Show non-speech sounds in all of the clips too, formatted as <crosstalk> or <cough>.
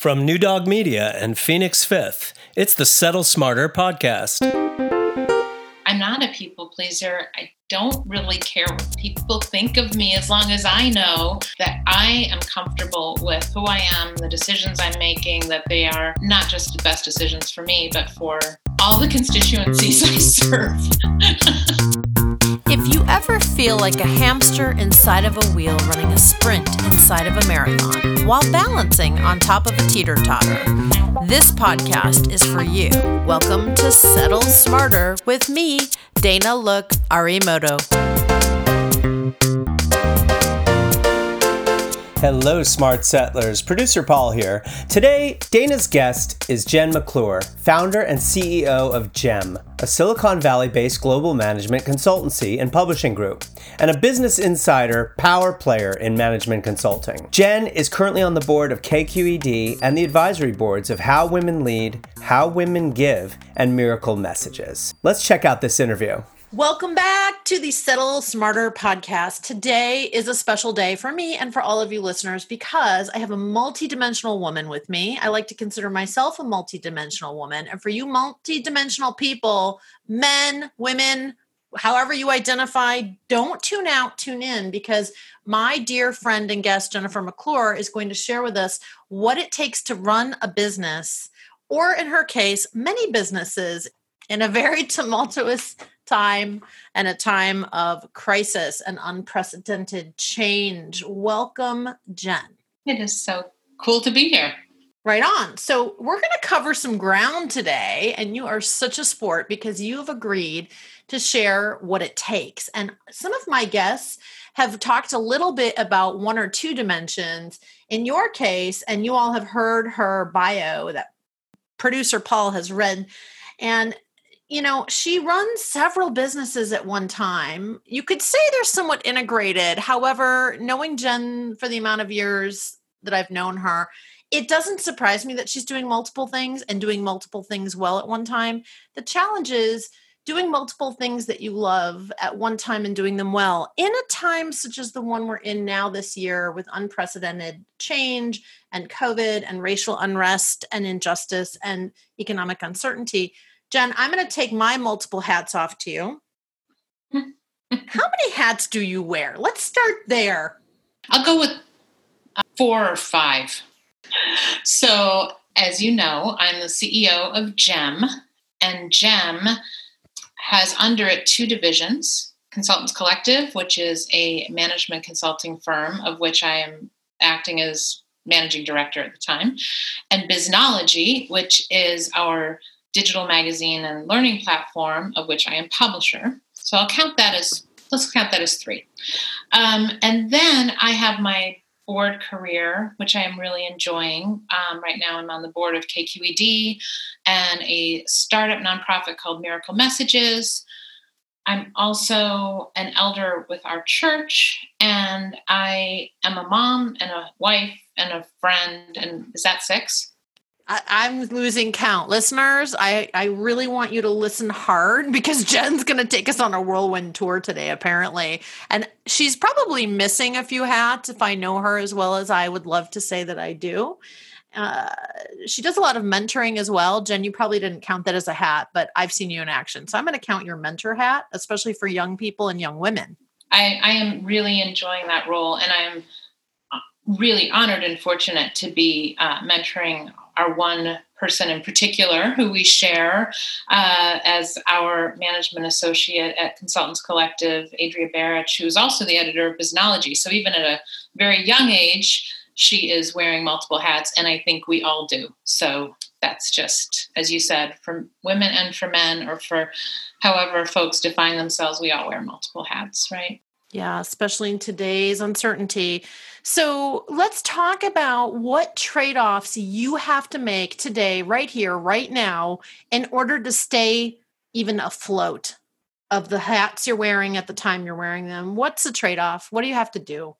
From New Dog Media and Phoenix Fifth, it's the Settle Smarter podcast. I'm not a people pleaser. I don't really care what people think of me as long as I know that I am comfortable with who I am, the decisions I'm making, that they are not just the best decisions for me, but for all the constituencies <laughs> I serve. If you ever feel like a hamster inside of a wheel running a sprint inside of a marathon while balancing on top of a teeter totter, this podcast is for you. Welcome to Settle Smarter with me, Dana Look Arimoto. Hello, smart settlers. Producer Paul here. Today, Dana's guest is Jen McClure, founder and CEO of GEM, a Silicon Valley based global management consultancy and publishing group, and a business insider power player in management consulting. Jen is currently on the board of KQED and the advisory boards of How Women Lead, How Women Give, and Miracle Messages. Let's check out this interview. Welcome back to the Settle Smarter podcast. Today is a special day for me and for all of you listeners because I have a multidimensional woman with me. I like to consider myself a multidimensional woman. And for you multidimensional people, men, women, however you identify, don't tune out, tune in because my dear friend and guest, Jennifer McClure, is going to share with us what it takes to run a business, or in her case, many businesses in a very <laughs> tumultuous time and a time of crisis and unprecedented change. Welcome, Jen. It is so cool to be here. Right on. So, we're going to cover some ground today, and you are such a sport because you've agreed to share what it takes. And some of my guests have talked a little bit about one or two dimensions. In your case, and you all have heard her bio that producer Paul has read, and you know, she runs several businesses at one time. You could say they're somewhat integrated. However, knowing Jen for the amount of years that I've known her, it doesn't surprise me that she's doing multiple things and doing multiple things well at one time. The challenge is doing multiple things that you love at one time and doing them well in a time such as the one we're in now this year with unprecedented change and COVID and racial unrest and injustice and economic uncertainty Jen, I'm going to take my multiple hats off to you. <laughs> How many hats do you wear? Let's start there. I'll go with uh, four or five. So, as you know, I'm the CEO of GEM, and GEM has under it two divisions Consultants Collective, which is a management consulting firm, of which I am acting as managing director at the time, and Biznology, which is our digital magazine and learning platform, of which I am publisher. So I'll count that as let's count that as three. Um, and then I have my board career, which I am really enjoying. Um, right now, I'm on the board of KQED and a startup nonprofit called Miracle Messages. I'm also an elder with our church, and I am a mom and a wife and a friend. And is that six? I, am losing count. Listeners, I, I really want you to listen hard <laughs> because Jen's going to take us on a whirlwind tour today, apparently. And she's probably missing a few hats if I know her as well as I would love to say that I do. Uh, she does a lot of mentoring as well. Jen, you probably didn't count that as a hat, but I've seen you in action. So I'm going to count your mentor hat, especially for young people and young women. I, I am really enjoying that role. And I'm really honored and fortunate to be uh, mentoring our one person in particular who we share uh, as our management associate at Consultants Collective, Adria Barich, who's also the editor of Biznology. So even at a very young age, she is wearing multiple hats, and I think we all do. So that's just, as you said, for women and for men, or for however folks define themselves, we all wear multiple hats, right? Yeah, especially in today's uncertainty. So let's talk about what trade offs you have to make today, right here, right now, in order to stay even afloat of the hats you're wearing at the time you're wearing them. What's the trade off? What do you have to do?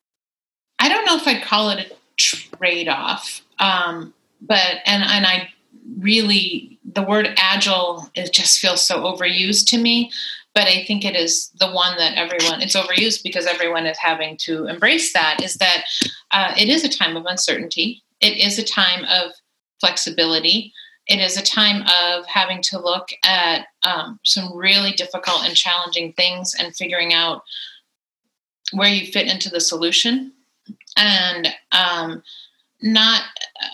I don't know if I'd call it a trade off, um, but, and, and I really, the word agile, it just feels so overused to me but I think it is the one that everyone it's overused because everyone is having to embrace that is that uh, it is a time of uncertainty. It is a time of flexibility. It is a time of having to look at um, some really difficult and challenging things and figuring out where you fit into the solution and um, not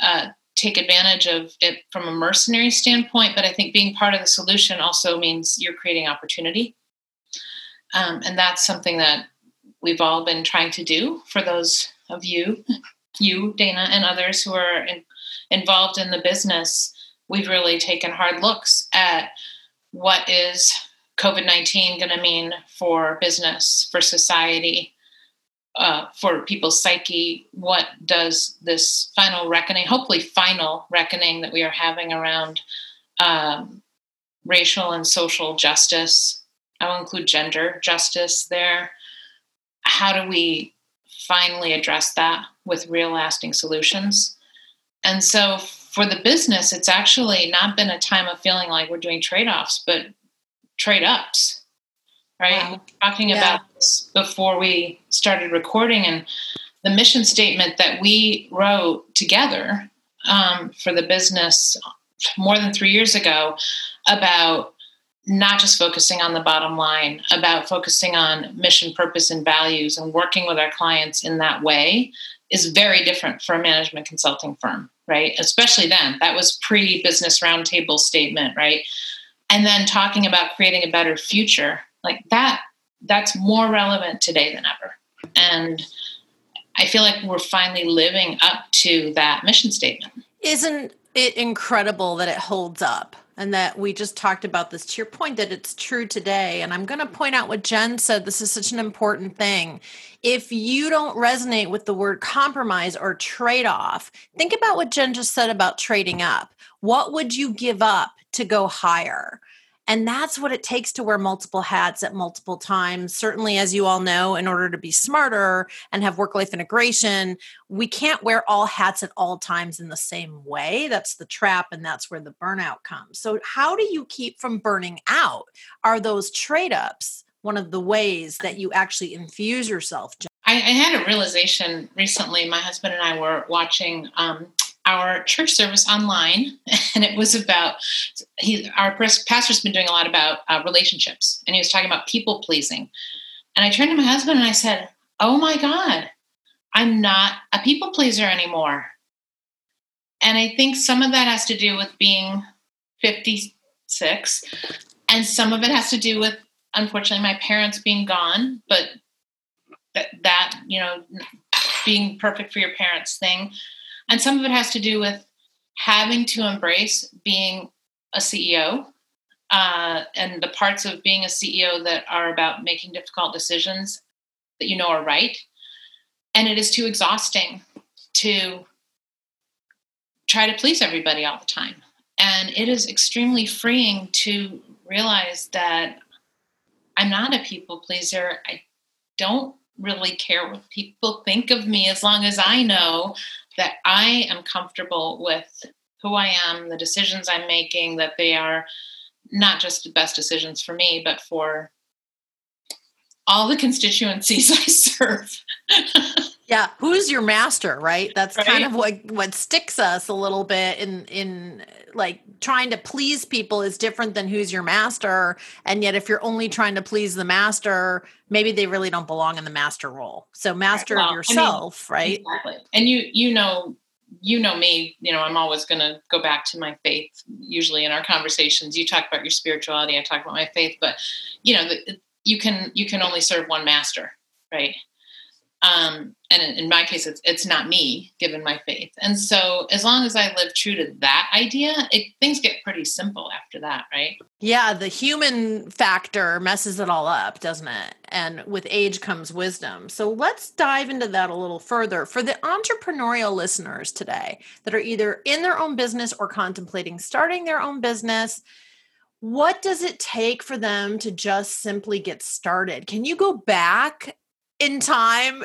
uh, take advantage of it from a mercenary standpoint, but I think being part of the solution also means you're creating opportunity. Um, and that's something that we've all been trying to do for those of you, <laughs> you, Dana, and others who are in, involved in the business. We've really taken hard looks at what is COVID 19 going to mean for business, for society, uh, for people's psyche. What does this final reckoning, hopefully, final reckoning that we are having around um, racial and social justice? I will include gender justice there. How do we finally address that with real lasting solutions? And so for the business, it's actually not been a time of feeling like we're doing trade offs, but trade ups, right? Wow. Talking yeah. about this before we started recording, and the mission statement that we wrote together um, for the business more than three years ago about not just focusing on the bottom line, about focusing on mission, purpose, and values and working with our clients in that way is very different for a management consulting firm, right? Especially then. That was pre business roundtable statement, right? And then talking about creating a better future, like that, that's more relevant today than ever. And I feel like we're finally living up to that mission statement. Isn't it incredible that it holds up? and that we just talked about this to your point that it's true today. And I'm going to point out what Jen said. This is such an important thing. If you don't resonate with the word compromise or trade off, think about what Jen just said about trading up. What would you give up to go higher? And that's what it takes to wear multiple hats at multiple times. Certainly, as you all know, in order to be smarter and have work life integration, we can't wear all hats at all times in the same way. That's the trap, and that's where the burnout comes. So, how do you keep from burning out? Are those trade ups one of the ways that you actually infuse yourself? I, I, had a realization recently. My husband and I were watching um, our church service online, <laughs> and it was about he. Our pastor's been doing a lot about uh, relationships, and he was talking about people pleasing. And I turned to my husband and I said, "Oh my God, I'm not a people pleaser anymore." And I think some of that has to do with being 56, and some of it has to do with, unfortunately, my parents being gone. But that, that you know, being perfect for your parents thing and some of it has to do with having to embrace being a CEO uh, and the parts of being a CEO that are about making difficult decisions that you know are right. And it is too exhausting to try to please everybody all the time. And it is extremely freeing to realize that I'm not a people pleaser. I don't really care what people think of me as long as I know that I am comfortable with who I am, the decisions I'm making, that they are not just the best decisions for me, but for all the constituencies <laughs> I serve. Yeah, who's your master, right? That's right? kind of what what sticks us a little bit in in like trying to please people is different than who's your master, and yet if you're only trying to please the master, maybe they really don't belong in the master role. So master right. well, of yourself, I mean, right? Exactly. And you you know you know me, you know, I'm always going to go back to my faith. Usually in our conversations, you talk about your spirituality, I talk about my faith, but you know, the, you can you can only serve one master, right? Um, and in, in, my case, it's it's not me, given my faith. And so, as long as I live true to that idea, it, things get pretty simple after that, right? Yeah, the human factor messes it all up, doesn't it? And with age comes wisdom. So let's dive into that a little further. For the entrepreneurial listeners today that are either in their own business or contemplating starting their own business, what does it take for them to just simply get started? Can you go back in time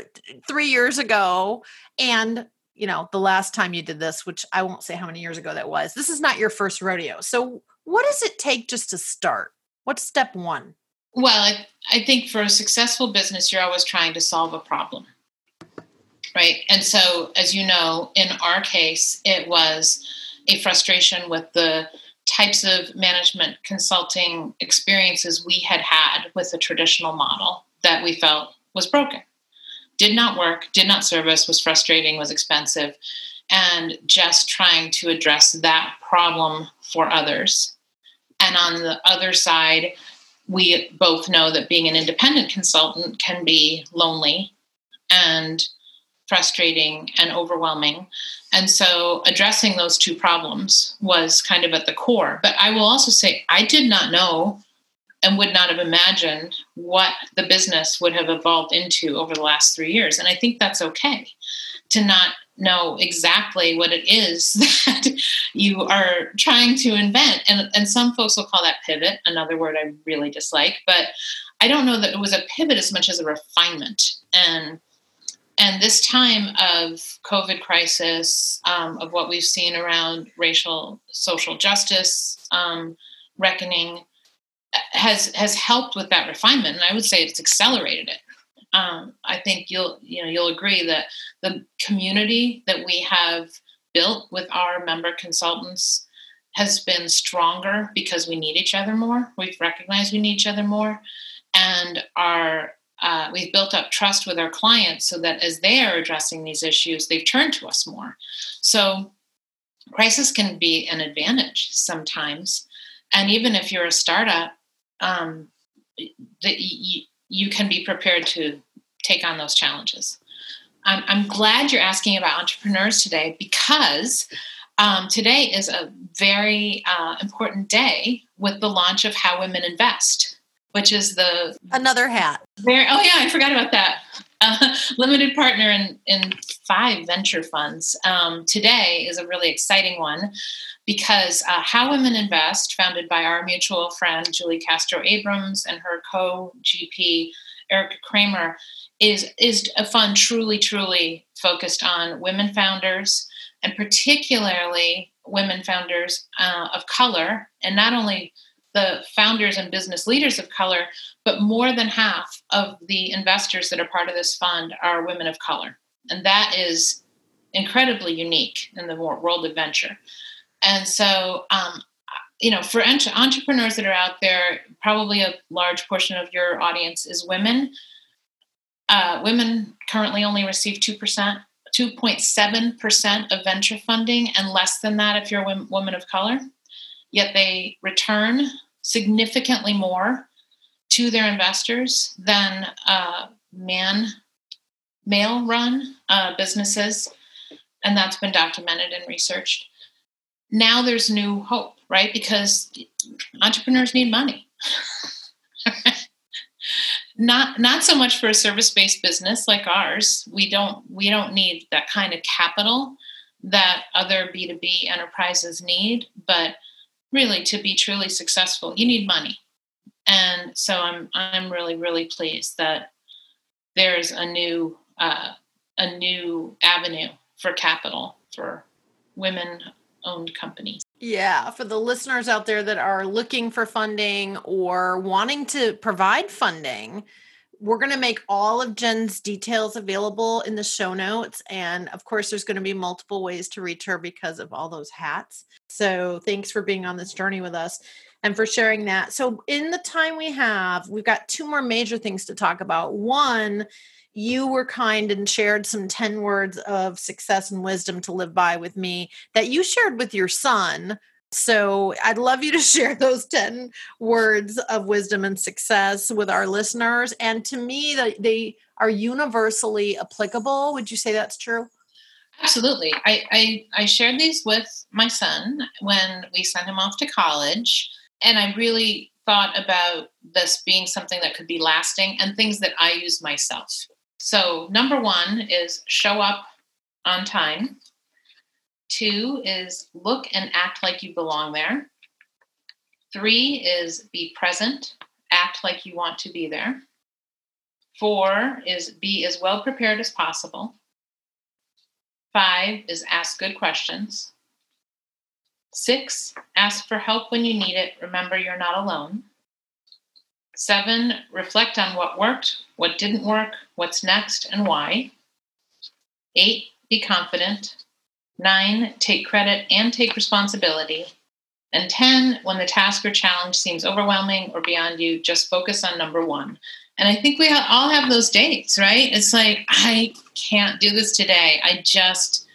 3 years ago and you know the last time you did this which I won't say how many years ago that was. This is not your first rodeo. So what does it take just to start? What's step 1? Well, I, I think for a successful business you're always trying to solve a problem. Right? And so as you know, in our case it was a frustration with the types of management consulting experiences we had had with the traditional model that we felt was broken. Did not work, did not service, was frustrating, was expensive, and just trying to address that problem for others. And on the other side, we both know that being an independent consultant can be lonely and frustrating and overwhelming. And so addressing those two problems was kind of at the core. But I will also say, I did not know and would not have imagined what the business would have evolved into over the last three years. And I think that's okay to not know exactly what it is <laughs> that you are trying to invent. And, and some folks will call that pivot, another word I really dislike. But I don't know that it was a pivot as much as a refinement. And and this time of COVID crisis, um, of what we've seen around racial social justice um, reckoning, has has helped with that refinement, and I would say it's accelerated it. Um, I think you'll you know you'll agree that the community that we have built with our member consultants has been stronger because we need each other more. We've recognized we need each other more, and our uh, we've built up trust with our clients so that as they are addressing these issues, they've turned to us more. So, crisis can be an advantage sometimes. And even if you're a startup, um, that you, you can be prepared to take on those challenges. I'm, I'm glad you're asking about entrepreneurs today because um, today is a very uh, important day with the launch of How Women Invest which is the another hat. Very, oh yeah, I forgot about that. Uh, <laughs> limited partner in in five venture funds. Um, today is a really exciting one because uh, How Women Invest, founded by our mutual friend Julie Castro Abrams and her co GP Erica Kramer, is is a fund truly truly focused on women founders and particularly women founders uh, of color, and not only the founders and business leaders of color, but more than half of the investors that are part of this fund are women of color. And that is incredibly unique in the world of venture. And so, um, you know, for entrepreneurs that are out there, probably a large portion of your audience is women. Uh, women currently only receive 2%, 2.7% of venture funding, and less than that if you're a woman of color yet they return significantly more to their investors than uh, man male run uh, businesses. And that's been documented and researched. Now there's new hope right? Because entrepreneurs need money. <laughs> Not not so much for a service-based business like ours. We don't we don't need that kind of capital that other b2b enterprises need but really to be truly successful you need money. And so i'm i'm really really pleased that there's a new uh, a new avenue for capital for women owned companies. Yeah for the listeners out there that are looking for funding or wanting to provide funding we're going to make all of Jen's details available in the show notes. And of course, there's going to be multiple ways to reach her because of all those hats. So thanks for being on this journey with us and for sharing that. So, in the time we have, we've got two more major things to talk about. One, you were kind and shared some 10 words of success and wisdom to live by with me that you shared with your son so I'd love you to <laughs> share those 10 words of wisdom and success with our listeners. And to me, they are universally applicable. Would you say that's true? Absolutely. I, I, I shared these with my son when we sent him off to college. And I really thought about this being something that could be lasting and things that I use myself. So, number one is show up on time. Two is look and act like you belong there. Three is be present, act like you want to be there. Four is be as well prepared as possible. Five is ask good questions. Six, ask for help when you need it. Remember, you're not alone. Seven, reflect on what worked, what didn't work, what's next, and why. Eight, be confident. Nine, take credit and take responsibility. And 10, when the task or challenge seems overwhelming or beyond you, just focus on number one. And I think we all have those days, right? It's like, I can't do this today. I just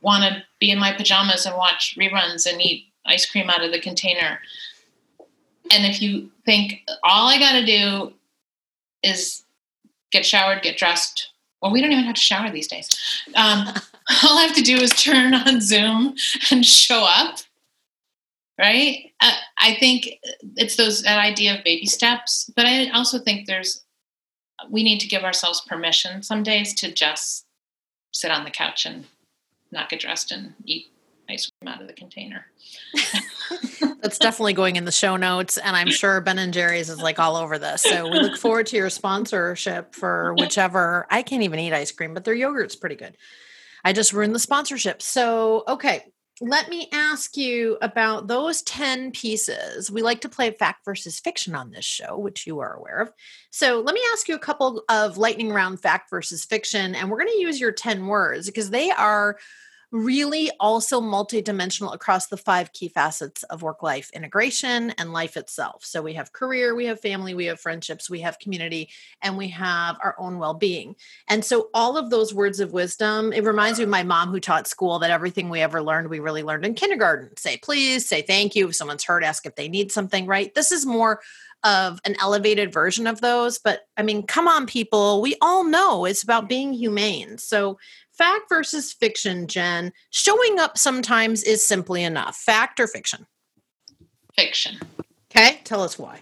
want to be in my pajamas and watch reruns and eat ice cream out of the container. And if you think all I got to do is get showered, get dressed, well, we don't even have to shower these days. Um, all I have to do is turn on Zoom and show up. Right? Uh, I think it's those that idea of baby steps, but I also think there's we need to give ourselves permission some days to just sit on the couch and not get dressed and eat ice cream out of the container. <laughs> That's definitely going in the show notes, and I'm sure Ben and Jerry's is like all over this. So we look forward to your sponsorship for <laughs> whichever. I can't even eat ice cream, but their yogurt's pretty good. I just ruined the sponsorship. So okay, let me ask you about those 10 pieces. We like to play fact versus fiction on this show, which you are aware of. So let me ask you a couple of lightning round fact versus fiction, and we're going to use your 10 words because they are really also multidimensional across the five key facets of work life integration and life itself. So we have career, we have family, we have friendships, we have community, and we have our own well being. And so all of those words of wisdom, it reminds me of my mom who taught school that everything we ever learned, we really learned in kindergarten. Say please, say thank you. If someone's hurt, ask if they need something, right? This is more of an elevated version of those. But I mean, come on, people. We all know it's about being humane. So fact versus fiction, Jen. Showing up sometimes is simply enough. Fact or fiction? Fiction. Okay, tell us why.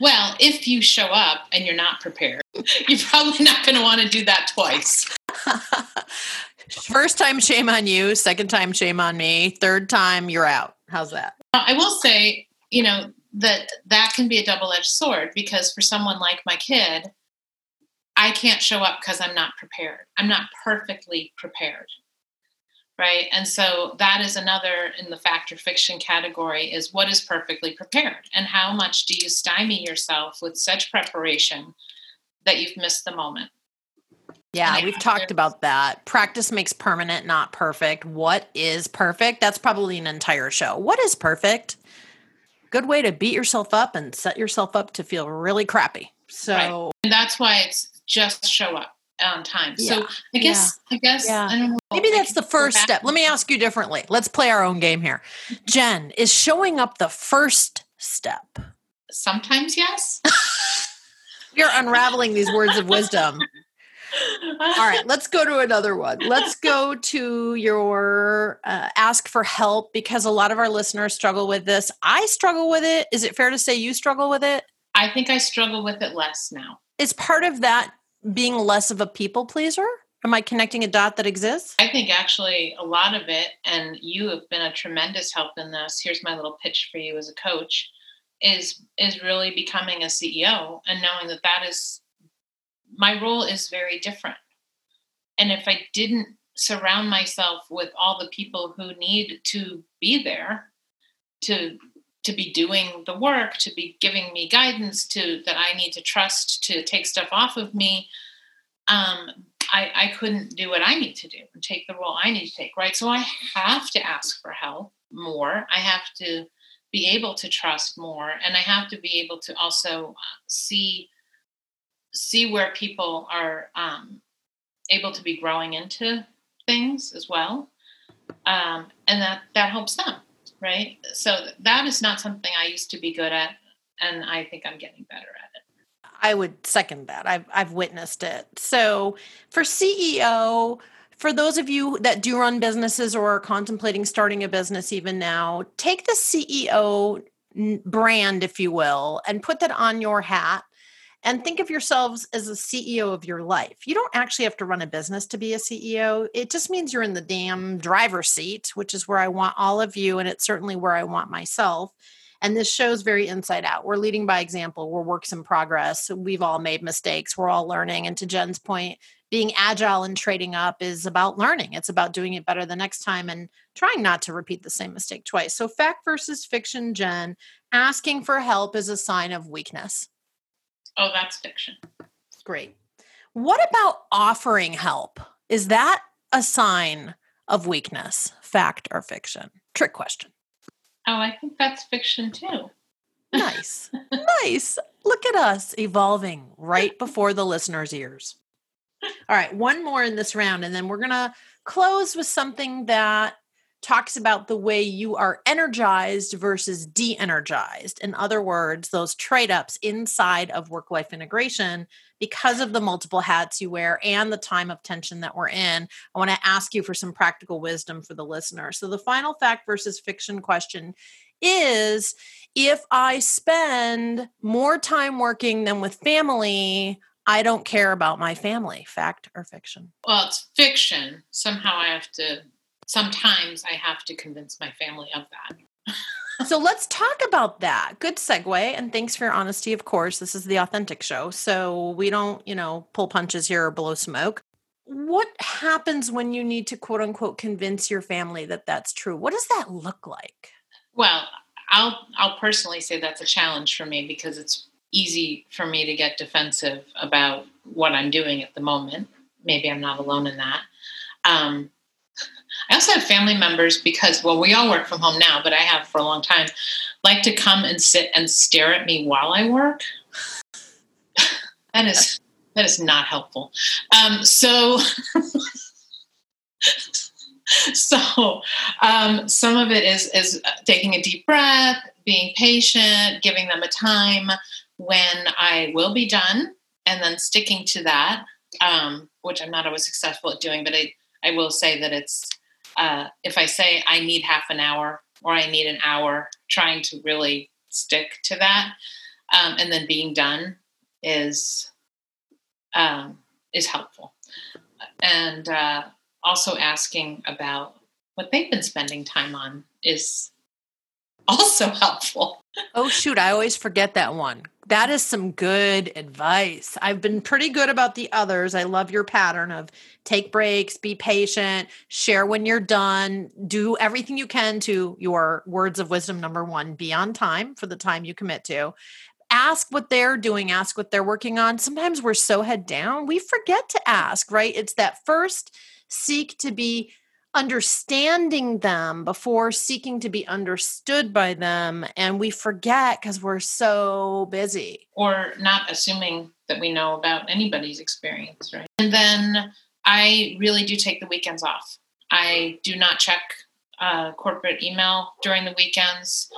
Well, if you show up and you're not prepared, <laughs> you're probably not going to want to do that twice. <laughs> First time, shame on you. Second time, shame on me. Third time, you're out. How's that? I will say, you know, that that can be a double edged sword because for someone like my kid, I can't show up because I'm not prepared. I'm not perfectly prepared. Right. And so that is another in the factor fiction category is what is perfectly prepared and how much do you stymie yourself with such preparation that you've missed the moment. Yeah, we've talked about that. Practice makes permanent, not perfect. What is perfect? That's probably an entire show. What is perfect? Good way to beat yourself up and set yourself up to feel really crappy. So, right. and that's why it's just show up on time. Yeah. So I guess yeah. I guess yeah. I don't know. Maybe that's the first step. Let me ask you differently. Let's play our own game here. <laughs> Jen, is showing up the first step? Sometimes yes. <laughs> You're unraveling these words of wisdom. All right, let's go to another one. Let's go to your uh, ask for help because a lot of our listeners struggle with this. I struggle with it. Is it fair to say you struggle with it? I think I struggle with it less now. Is part of that being less of a people pleaser? Am I connecting a dot that exists? I think actually a lot of it, and you have been a tremendous help in this. Here's my little pitch for you as a coach: is is really becoming a CEO and knowing that that is my role is very different. And if I didn't surround myself with all the people who need to be there to to be doing the work, to be giving me guidance, to that I need to trust to take stuff off of me, um, I, I couldn't do what I need to do and take the role I need to take, right? So I have to ask for help more. I have to be able to trust more, and I have to be able to also uh, see see where people are um, able to be growing into things as well, um, and that that helps them right? So that is not something I used to be good at, and I think I'm getting better at it. I would second that. I've I've witnessed it. So for CEO, for those of you that do run businesses or are contemplating starting a business even now, take the CEO brand, if you will, and put that on your hat and think of yourselves as a CEO of your life. You don't actually have to run a business to be a CEO. It just means you're in the damn driver's seat, which is where I want all of you. And it's certainly where I want myself. And this shows very inside out. We're leading by example. We're works in progress. We've all made mistakes. We're all learning. And to Jen's point, being agile and trading up is about learning. It's about doing it better the next time and trying not to repeat the same mistake twice. So, fact versus fiction, Jen, asking for help is a sign of weakness. Oh, that's fiction. Great. What about offering help? Is that a sign of weakness, fact or fiction? Trick question. Oh, I think that's fiction too. <laughs> Nice. nice. Look at us evolving right before the listener's ears. All right, one more in this round, and then we're going to close with something that talks about the way you are energized versus de energized. In other words, those trade ups inside of work life integration because of the multiple hats you wear and the time of tension that we're in. I want to ask you for some practical wisdom for the listener. So, the final fact versus fiction question is if I spend more time working than with family, I don't care about my family. Fact or fiction? Well, it's fiction. Somehow I have to sometimes I have to convince my family of that. so let's talk about that. Good segue. And thanks for your honesty, of course. This is the authentic show. So we don't, you know, pull punches here or blow smoke. What happens when you need to quote unquote convince your family that that's true? What does that look like? Well, I'll I'll personally say that's a challenge for me because it's easy for me to get defensive about what I'm doing at the moment. Maybe I'm not alone in that. Um, I also have family members because, well, we all work from home now, but I have for a long time, like to come and sit and stare at me while I work. <laughs> that is that is not helpful. Um, so. <laughs> so um, some of it is is taking a deep breath being patient giving them a time when i will be done and then sticking to that um, which i'm not always successful at doing but i I will say that it's uh, if I say I need half an hour or I need an hour, trying to really stick to that, um, and then being done is um, is helpful, and uh, also asking about what they've been spending time on is <laughs> also helpful. Oh shoot, I always forget that one. That is some good advice. I've been pretty good about the others. I love your pattern of take breaks, be patient, share when you're done, do everything you can to your words of wisdom number 1, be on time for the time you commit to. Ask what they're doing, ask what they're working on. Sometimes we're so head down, we forget to ask, right? It's that first seek to be understanding them before seeking to be understood by them and we forget because we're so busy. Or not assuming that we know about anybody's experience right? And then i really do take the weekends off. I do not check uh, corporate email during the weekends.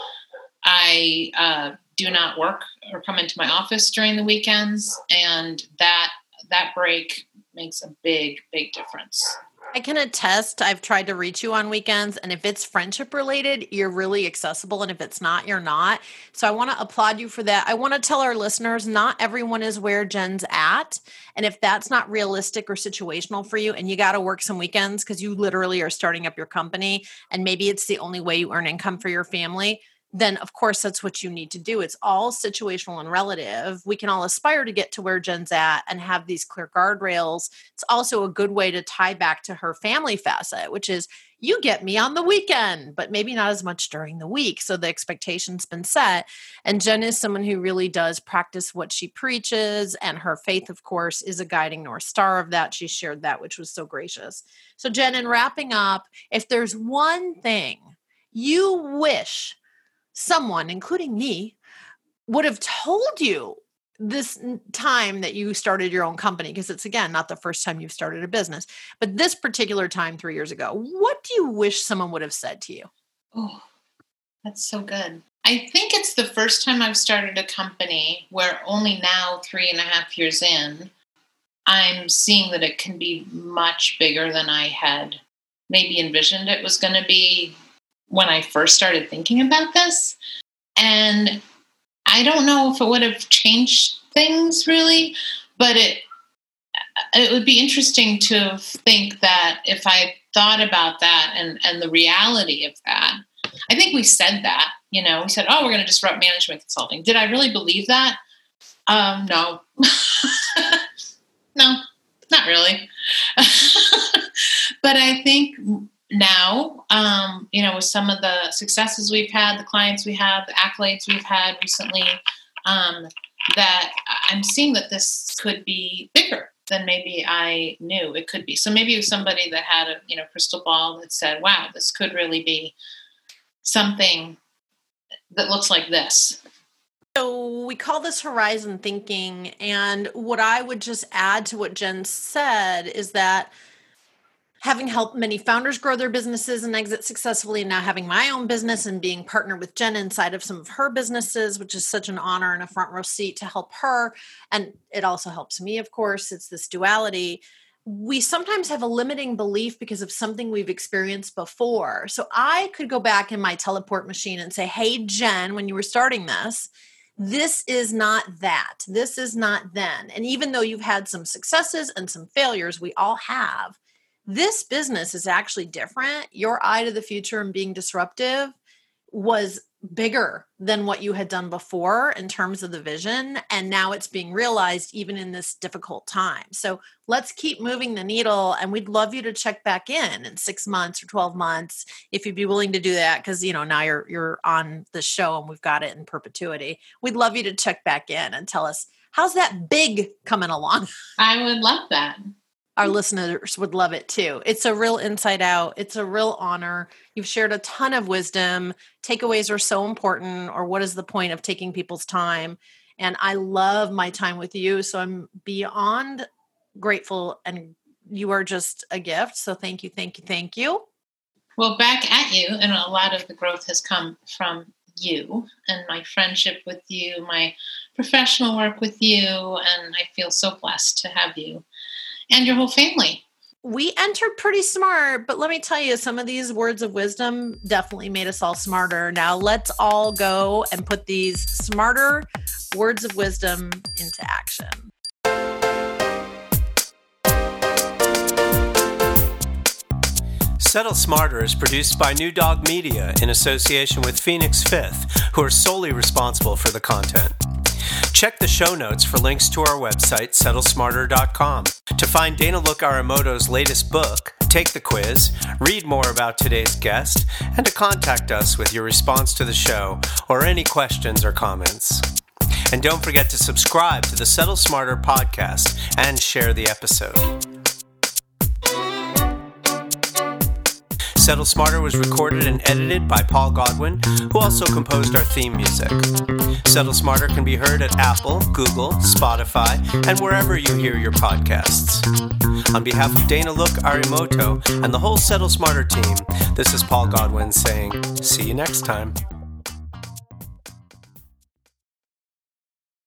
I uh, do not work or come into my office during the weekends and that that break makes a big big difference I can attest. I've tried to reach you on weekends, and if it's friendship related, you're really accessible. And if it's not, you're not. So I want to applaud you for that. I want to tell our listeners not everyone is where Jen's at. And if that's not realistic or situational for you, and you got to work some weekends because you literally are starting up your company, and maybe it's the only way you earn income for your family, then of course that's what you need to do. It's all situational and relative. We can all aspire to get to where Jen's at and have these clear guardrails. It's also a good way to tie back to her family facet, which is you get me on the weekend, but maybe not as much during the week. So the expectation's been set. And Jen is someone who really does practice what she preaches. And her faith, of course, is a guiding North Star of that. She shared that, which was so gracious. So, Jen, in wrapping up, if there's one thing you wish someone, including me, would have told you this time that you started your own company because it's again not the first time you've started a business but this particular time 3 years ago what do you wish someone would have said to you? Oh that's so good. I think it's the first time i've started a company where only now three and a half years in i'm seeing that it can be much bigger than i had maybe envisioned it was going to be when I first started thinking about this. And I don't know if it would have changed things really, but it it would be interesting to think that if I thought about that and and the reality of that. I think we said that, you know, we said, "Oh, we're going to disrupt management consulting." Did I really believe that? Um, no. <laughs> no, not really. <laughs> but I think now, um, you know, with some of the successes we've had, the clients we have, the accolades we've had recently, um, that I'm seeing that this could be bigger than maybe I knew it could be. So maybe somebody that had a you know crystal ball that said, "Wow, this could really be something that looks like this." So we call this horizon thinking, and what I would just add to what Jen said is that having helped many founders grow their businesses and exit successfully and now having my own business and being partnered with jen inside of some of her businesses which is such an honor and a front row seat to help her. And it also helps me of course. It's this duality. We sometimes have a limiting belief because of something we've experienced before. So i could go back in my teleport machine and say hey jen when you were starting this this is not that. This is not then. And even though you've had some successes and some failures, we all have, this business is actually different. Your eye to the future and being disruptive was bigger than what you had done before in terms of the vision. And now it's being realized even in this difficult time. So let's keep moving the needle. And we'd love you to check back in in six months or 12 months if you'd be willing to do that. Cause you know, now you're, you're on the show and we've got it in perpetuity. We'd love you to check back in and tell us how's that big coming along. I would love that our listeners would love it too. It's a real inside out. It's a real honor. You've shared a ton of wisdom. Takeaways are so important, or what is the point of taking people's time? And I love my time with you. So I'm beyond grateful, and you are just a gift. So thank you, thank you, thank you. Well, back at you. And a lot of the growth has come from you and my friendship with you, my professional work with you. And I feel so blessed to have you and your whole family. We entered pretty smart, but let me tell you, some of these words of wisdom definitely made us all smarter. Now, let's all go and put these smarter words of wisdom into action. Settle Smarter is produced by New Dog Media in association with Phoenix Fifth, who are solely responsible for the content. Check the show notes for links to our website, settlesmarter.com. To find Dana Look Arimoto's latest book, take the quiz, read more about today's guest, and to contact us with your response to the show or any questions or comments. And don't forget to subscribe to the Settle Smarter podcast and share the episode. Settle Smarter was recorded and edited by Paul Godwin, who also composed our theme music. Settle Smarter can be heard at Apple, Google, Spotify, and wherever you hear your podcasts. On behalf of Dana Look Arimoto and the whole Settle Smarter team, this is Paul Godwin saying, see you next time.